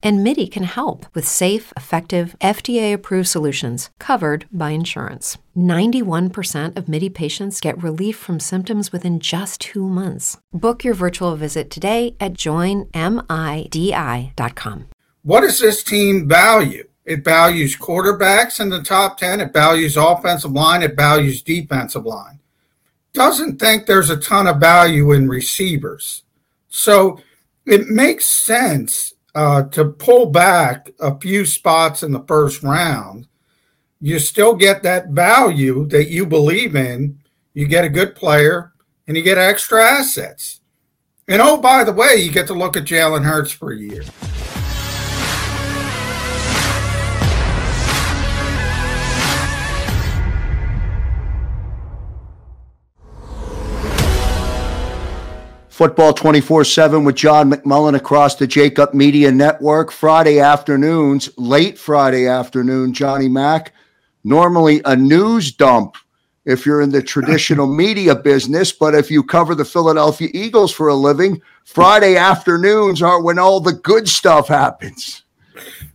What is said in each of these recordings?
And MIDI can help with safe, effective, FDA approved solutions covered by insurance. 91% of MIDI patients get relief from symptoms within just two months. Book your virtual visit today at joinmidi.com. What does this team value? It values quarterbacks in the top 10, it values offensive line, it values defensive line. Doesn't think there's a ton of value in receivers. So it makes sense uh, to pull back a few spots in the first round you still get that value that you believe in. You get a good player and you get extra assets. And oh, by the way, you get to look at Jalen Hurts for a year. Football 24 7 with John McMullen across the Jakib Media Network. Friday afternoons, late Friday afternoon, Johnny Mack normally a news dump if you're in the traditional media business, but if you cover the Philadelphia Eagles for a living, Friday afternoons are when all the good stuff happens.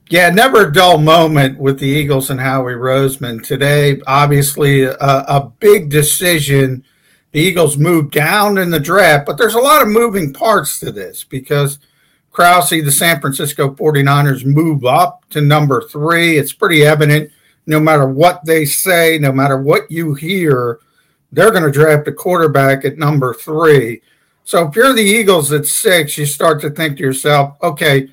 Yeah, never a dull moment with the Eagles and Howie Roseman. Today, obviously, a, a big decision. The Eagles moved down in the draft, but there's a lot of moving parts to this because Krause, the San Francisco 49ers, move up to number three. It's pretty evident no matter what they say, no matter what you hear, they're going to draft a quarterback at number three. So if you're the Eagles at six, you start to think to yourself, okay,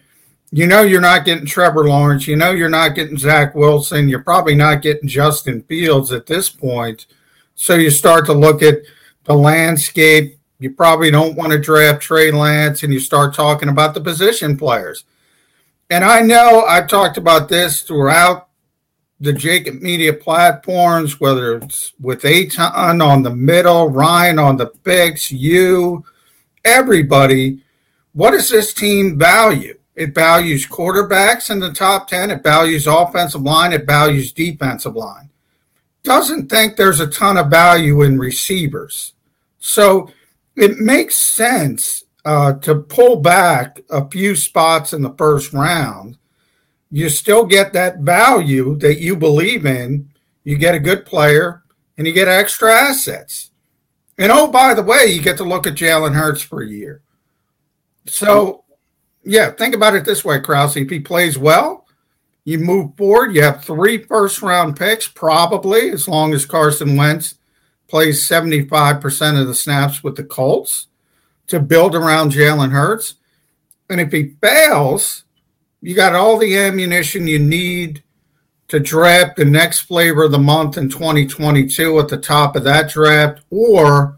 you know you're not getting Trevor Lawrence, you know you're not getting Zach Wilson, you're probably not getting Justin Fields at this point. So you start to look at the landscape. You probably don't want to draft Trey Lance, and you start talking about the position players. And I know I've talked about this throughout the Jakib Media platforms, whether it's with Aton on the middle, Ryan on the picks, you, everybody. What does this team value? It values quarterbacks in the top 10, it values offensive line, it values defensive line. Doesn't think there's a ton of value in receivers. So it makes sense uh, to pull back a few spots in the first round you still get that value that you believe in. You get a good player and you get extra assets. And oh, by the way, you get to look at Jalen Hurts for a year. So, yeah, think about it this way, Krause. If he plays well, you move forward. You have three first round picks, probably, as long as Carson Wentz plays 75% of the snaps with the Colts to build around Jalen Hurts. And if he fails, you got all the ammunition you need to draft the next flavor of the month in 2022 at the top of that draft, or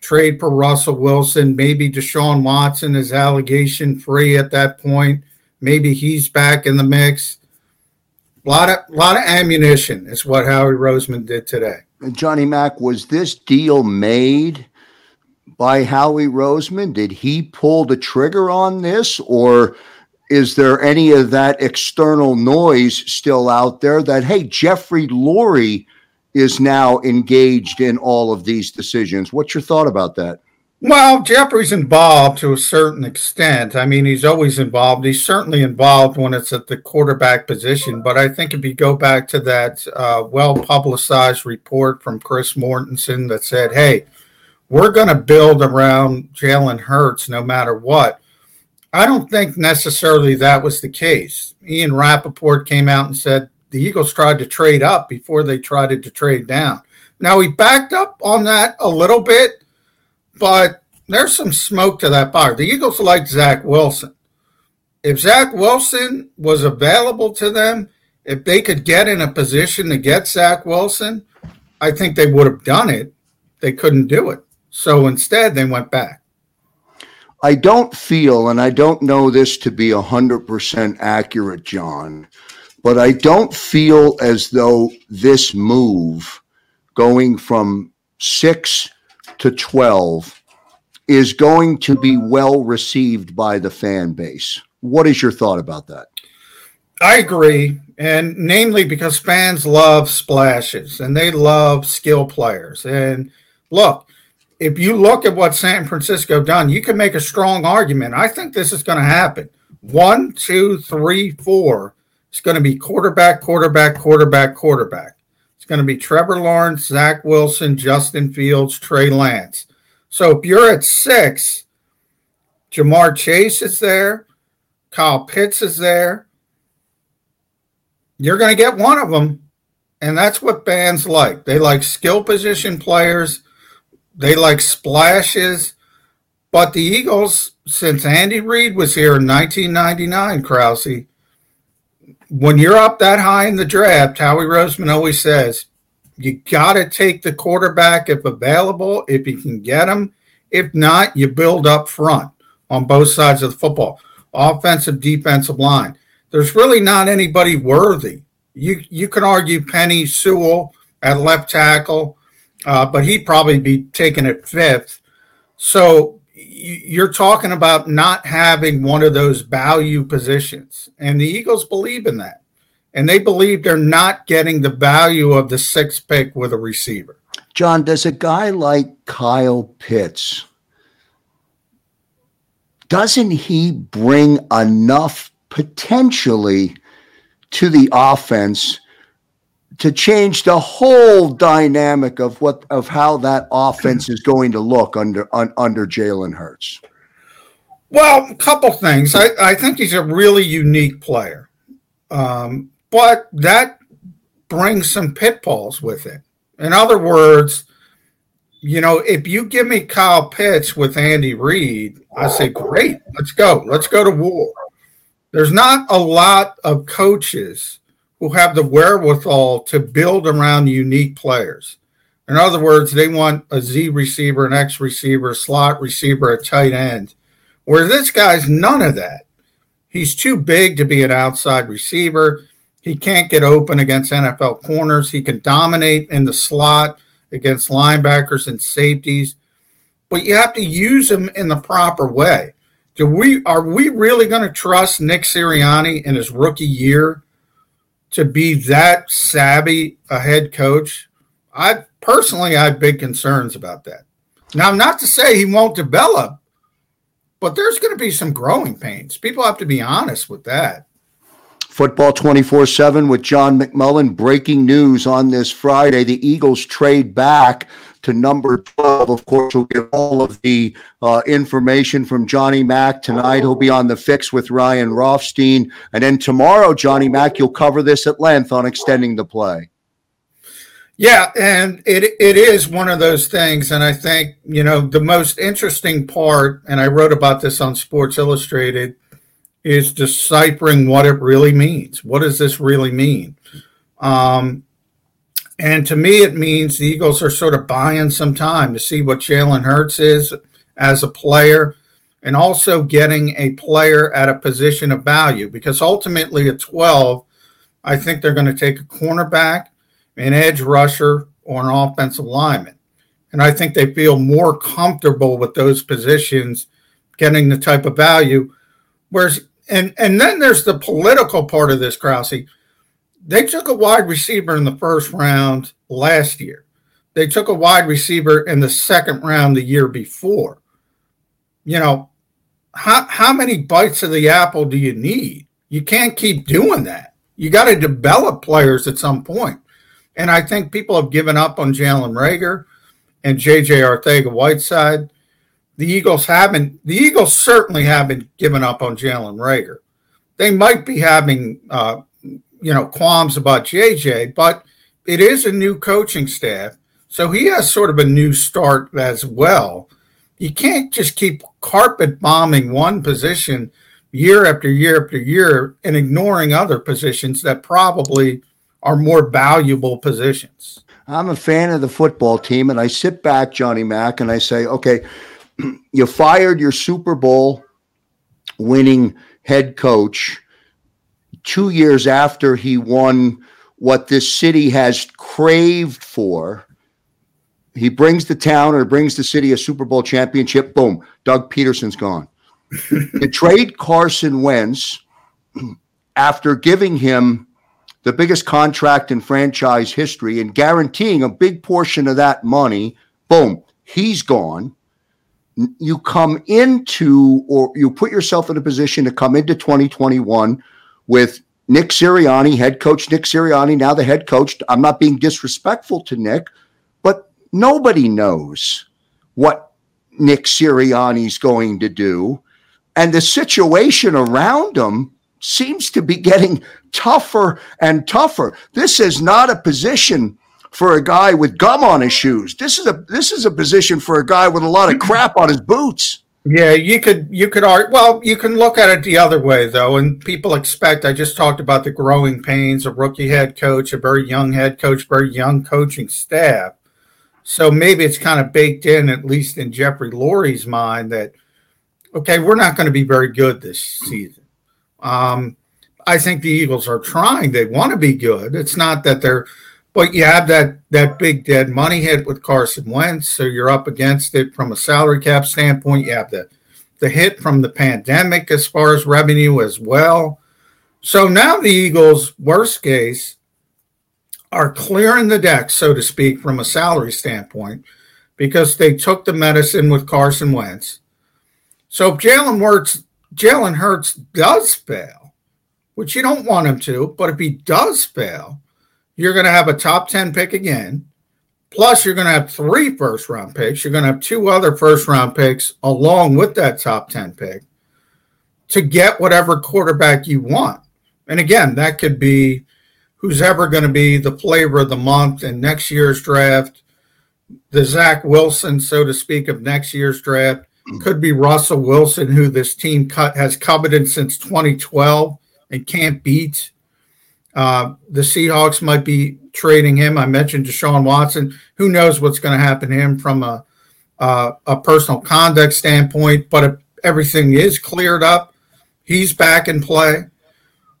trade for Russell Wilson. Maybe Deshaun Watson is allegation free at that point. Maybe he's back in the mix. A lot of lot of ammunition is what Howie Roseman did today. Johnny Mack, was this deal made by Howie Roseman? Did he pull the trigger on this, or is there any of that external noise still out there that hey jeffrey lurie is now engaged in all of these decisions what's your thought about that well jeffrey's involved to a certain extent i mean he's always involved he's certainly involved when it's at the quarterback position but i think if you go back to that uh, well publicized report from chris mortensen that said hey we're going to build around jalen hurts no matter what I don't think necessarily that was the case. Ian Rapoport came out and said the Eagles tried to trade up before they tried to trade down. Now he backed up on that a little bit, but there's some smoke to that fire. The Eagles like Zach Wilson. If Zach Wilson was available to them, if they could get in a position to get Zach Wilson, I think they would have done it. They couldn't do it. So instead, they went back. I don't feel, and I don't know this to be 100% accurate, John, but I don't feel as though this move going from six to 12 is going to be well received by the fan base. What is your thought about that? I agree. And namely because fans love splashes and they love skill players. And look, if you look at what San Francisco done, you can make a strong argument. I think this is going to happen. One, two, three, four. It's going to be quarterback, quarterback, quarterback, quarterback. It's going to be Trevor Lawrence, Zach Wilson, Justin Fields, Trey Lance. So if you're at six, Ja'Marr Chase is there, Kyle Pitts is there. You're going to get one of them. And that's what fans like. They like skill position players, they like splashes. But the Eagles, since Andy Reid was here in 1999, Krause, when you're up that high in the draft, Howie Roseman always says, you got to take the quarterback if available, if you can get him. If not, you build up front on both sides of the football, offensive, defensive line. There's really not anybody worthy. You you can argue Penei Sewell at left tackle, uh, but he'd probably be taken at fifth. So you're talking about not having one of those value positions, and the Eagles believe in that, and they believe they're not getting the value of the sixth pick with a receiver. John, does a guy like Kyle Pitts doesn't he bring enough potentially to the offense to change the whole dynamic of what of how that offense is going to look under un, under Jalen Hurts? Well, a couple things. I, I think he's a really unique player, um, but that brings some pitfalls with it. In other words, you know, if you give me Kyle Pitts with Andy Reid, I say, great, let's go. Let's go to war. There's not a lot of coaches who have the wherewithal to build around unique players. In other words, they want a Z receiver, an X receiver, a slot receiver, a tight end. Where this guy's none of that. He's too big to be an outside receiver. He can't get open against NFL corners. He can dominate in the slot against linebackers and safeties, but you have to use him in the proper way. Do we are we really going to trust Nick Sirianni in his rookie year to be that savvy a head coach? I personally I have big concerns about that. Now, not to say he won't develop, but there's going to be some growing pains. People have to be honest with that. Football 24 7 with John McMullen. Breaking news on this Friday. The Eagles trade back to number 12. Of course, we'll get all of the uh, information from Johnny Mack tonight. He'll be on the fix with Ryan Rothstein. And then tomorrow, Johnny Mack, you'll cover this at length on extending the play. Yeah, and it it is one of those things, and I think you know the most interesting part, and I wrote about this on Sports Illustrated is deciphering what it really means. What does this really mean? Um, and to me, it means the Eagles are sort of buying some time to see what Jalen Hurts is as a player and also getting a player at a position of value because ultimately at 12, I think they're going to take a cornerback, an edge rusher, or an offensive lineman. And I think they feel more comfortable with those positions getting the type of value. Whereas and and then there's the political part of this, Krause. They took a wide receiver in the first round last year. They took a wide receiver in the second round the year before. You know, how how many bites of the apple do you need? You can't keep doing that. You got to develop players at some point. And I think people have given up on Jalen Reagor and JJ Arcega Whiteside the Eagles haven't. The Eagles certainly haven't given up on Jalen Reagor. They might be having, uh, you know, qualms about JJ, but it is a new coaching staff, so he has sort of a new start as well. You can't just keep carpet bombing one position year after year after year and ignoring other positions that probably are more valuable positions. I'm a fan of the football team, and I sit back, Johnny Mack, and I say, okay, you fired your Super Bowl winning head coach two years after he won what this city has craved for. He brings the town or brings the city a Super Bowl championship. Boom, Doug Pederson's gone. you trade Carson Wentz after giving him the biggest contract in franchise history and guaranteeing a big portion of that money. Boom, he's gone. You come into, or you put yourself in a position to come into 2021 with Nick Sirianni, head coach Nick Sirianni, now the head coach. I'm not being disrespectful to Nick, but nobody knows what Nick Sirianni's going to do. And the situation around him seems to be getting tougher and tougher. This is not a position for a guy with gum on his shoes. This is a this is a position for a guy with a lot of crap on his boots. Yeah, you could you could argue. Well, you can look at it the other way though, and people expect. I just talked about the growing pains of rookie head coach, a very young head coach, very young coaching staff. So maybe it's kind of baked in, at least in Jeffrey Lurie's mind, that okay, we're not going to be very good this season. Um, I think the Eagles are trying. They want to be good. It's not that they're, but you have that that big dead money hit with Carson Wentz, so you're up against it from a salary cap standpoint. You have the the hit from the pandemic as far as revenue as well. So now the Eagles, worst case, are clearing the deck, so to speak, from a salary standpoint, because they took the medicine with Carson Wentz. So if Jalen Hurts, Jalen Hurts does fail, which you don't want him to, but if he does fail, you're going to have a top 10 pick again. Plus, you're going to have three first round picks. You're going to have two other first round picks along with that top 10 pick to get whatever quarterback you want. And again, that could be who's ever going to be the flavor of the month in next year's draft, the Zach Wilson, so to speak, of next year's draft. Could be Russell Wilson, who this team cut, has coveted since 2012 and can't beat. Uh, the Seahawks might be trading him. I mentioned Deshaun Watson. Who knows what's going to happen to him from a uh, a personal conduct standpoint? But if everything is cleared up, he's back in play.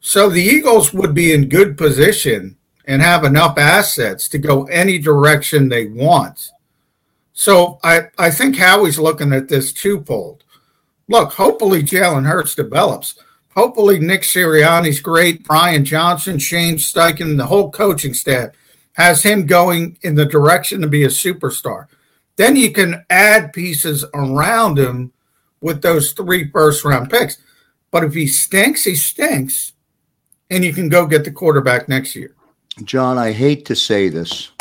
So the Eagles would be in good position and have enough assets to go any direction they want. So I, I think Howie's looking at this twofold. Look, hopefully Jalen Hurts develops. Hopefully Nick Sirianni's great. Brian Johnson, Shane Steichen, the whole coaching staff has him going in the direction to be a superstar. Then you can add pieces around him with those three first round picks. But if he stinks, he stinks. And you can go get the quarterback next year. John, I hate to say this.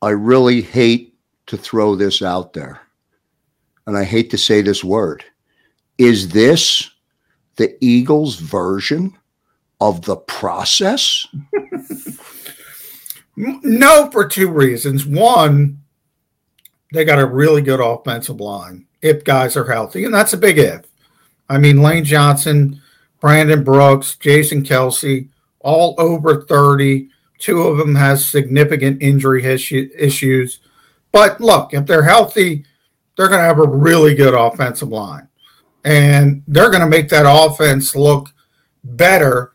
I really hate to throw this out there, and I hate to say this word. Is this the Eagles' version of the process? no, for two reasons. One, they got a really good offensive line if guys are healthy, and that's a big if. I mean, Lane Johnson, Brandon Brooks, Jason Kelce, all over 30. Two of them has significant injury issues. But look, if they're healthy, they're going to have a really good offensive line. And they're going to make that offense look better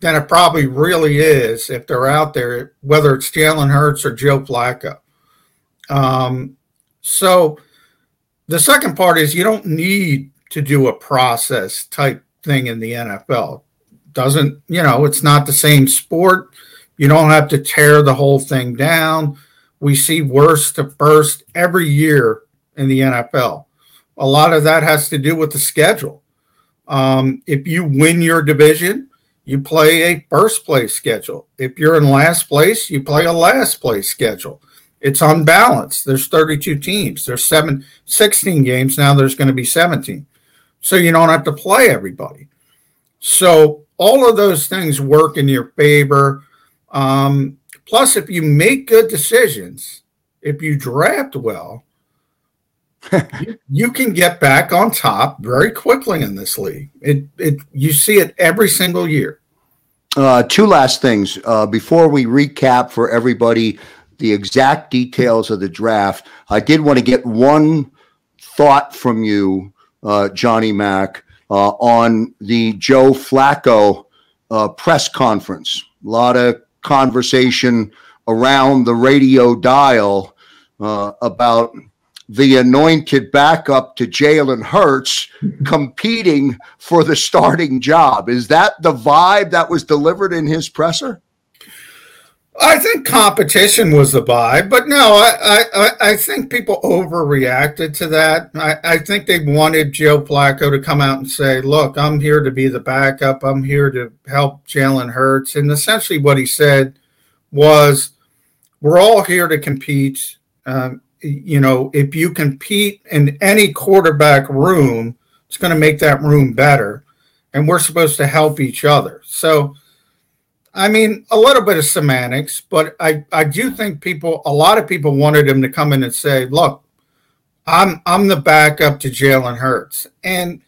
than it probably really is if they're out there, whether it's Jalen Hurts or Joe Flacco. Um, so the second part is you don't need to do a process type thing in the NFL. Doesn't, you know, it's not the same sport. You don't have to tear the whole thing down we see worst to first every year in the NFL. A lot of that has to do with the schedule. Um, if you win your division, you play a first place schedule. If you're in last place, you play a last place schedule. It's unbalanced. There's 32 teams. There's seven, 16 games. Now there's going to be 17. So you don't have to play everybody. So all of those things work in your favor. Um, Plus, if you make good decisions, if you draft well, you, you, can get back on top very quickly in this league. It, it you see it every single year. Uh, two last things uh, before we recap for everybody the exact details of the draft. I did want to get one thought from you, uh, Johnny Mack, uh, on the Joe Flacco uh, press conference. A lot of conversation around the radio dial uh, about the anointed backup to Jalen Hurts competing for the starting job. Is that the vibe that was delivered in his presser? I think competition was the vibe, but no, I, I, I think people overreacted to that. I, I think they wanted Joe Flacco to come out and say, look, I'm here to be the backup. I'm here to help Jalen Hurts. And essentially what he said was, we're all here to compete. Um, you know, if you compete in any quarterback room, it's going to make that room better. And we're supposed to help each other. So, I mean, a little bit of semantics, but I, I do think people, a lot of people wanted him to come in and say, look, I'm I'm the backup to Jalen Hurts. And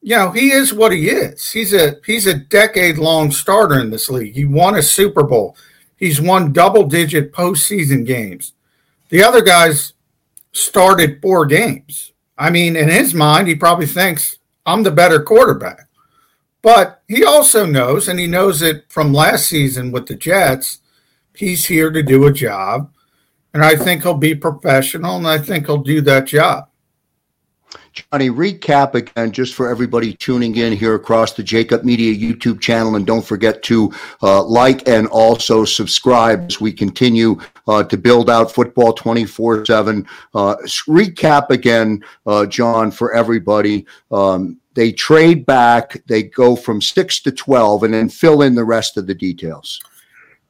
you know, he is what he is. He's a he's a decade long starter in this league. He won a Super Bowl. He's won double digit postseason games. The other guys started four games. I mean, in his mind, he probably thinks I'm the better quarterback. But he also knows, and he knows it from last season with the Jets, he's here to do a job. And I think he'll be professional, and I think he'll do that job. Johnny, recap again just for everybody tuning in here across the Jakib Media YouTube channel. And don't forget to uh, like and also subscribe as we continue uh, to build out football 24 uh, 7. Recap again, uh, John, for everybody. Um, they trade back, they go from six to 12, and then fill in the rest of the details.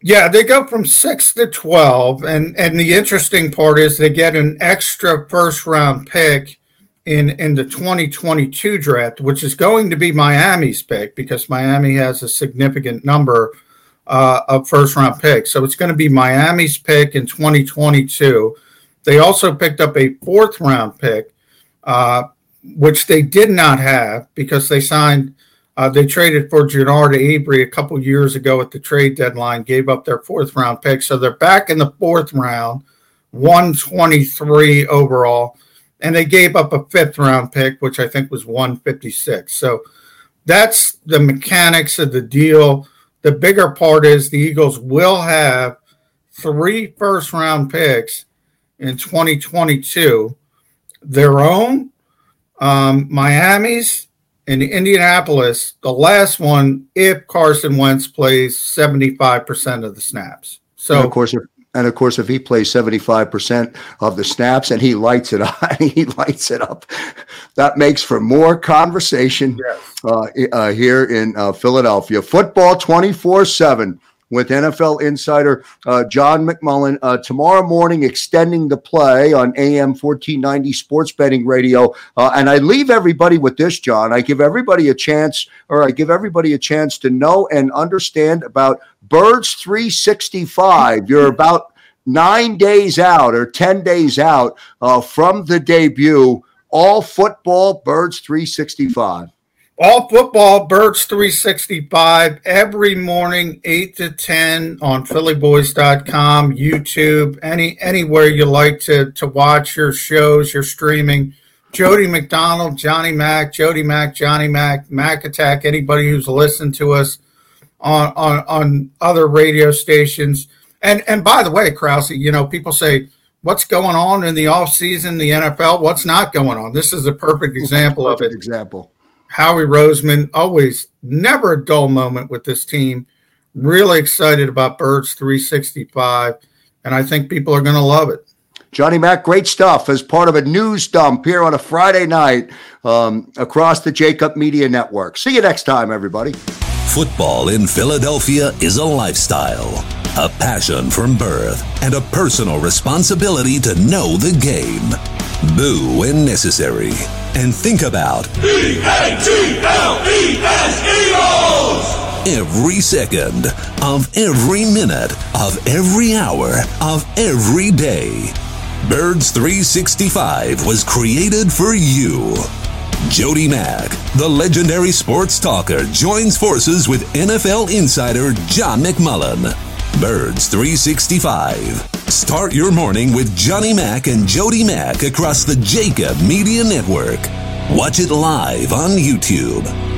Yeah, they go from six to 12. And, and the interesting part is they get an extra first round pick in, in the 2022 draft, which is going to be Miami's pick because Miami has a significant number uh, of first round picks. So it's going to be Miami's pick in 2022. They also picked up a fourth round pick uh, which they did not have because they signed, uh, they traded for Genard Avery a couple years ago at the trade deadline, gave up their fourth round pick. So they're back in the fourth round, 123 overall. And they gave up a fifth round pick, which I think was 156. So that's the mechanics of the deal. The bigger part is the Eagles will have three first round picks in 2022, their own um, Miami's and Indianapolis, the last one, if Carson Wentz plays 75% of the snaps. So, and of course, and of course, if he plays 75% of the snaps and he lights it up, he lights it up, that makes for more conversation yes. uh, uh, here in uh, Philadelphia. Football 24 7 with NFL insider uh, John McMullen uh, tomorrow morning, extending the play on AM 1490 Sports Betting Radio. Uh, and I leave everybody with this, John. I give everybody a chance, or I give everybody a chance to know and understand about Birds 365. You're about nine days out or 10 days out uh, from the debut. All football, Birds 365. All football, Birds 365, every morning, 8 to 10 on phillyboys.com, YouTube, any anywhere you like to, to watch your shows, your streaming. Jody McDonald, Johnny Mack, Jody Mack, Johnny Mack, Mac Attack, anybody who's listened to us on, on, on other radio stations. And and by the way, Krause, you know, people say, what's going on in the off season, the NFL? What's not going on? This is a perfect example perfect of it. Example. Howie Roseman, always never a dull moment with this team. Really excited about Birds 365, and I think people are going to love it. Johnny Mack, great stuff as part of a news dump here on a Friday night um, across the Jakib Media Network. See you next time, everybody. Football in Philadelphia is a lifestyle, a passion from birth, and a personal responsibility to know the game. Boo when necessary. And think about E-A-T-L-E-S Eagles! Every second of every minute of every hour of every day. Birds 365 was created for you. Jody Mack, the legendary sports talker, joins forces with NFL insider John McMullen. Birds 365. Start your morning with Johnny Mack and Jody Mack across the Jakib Media Network. Watch it live on YouTube.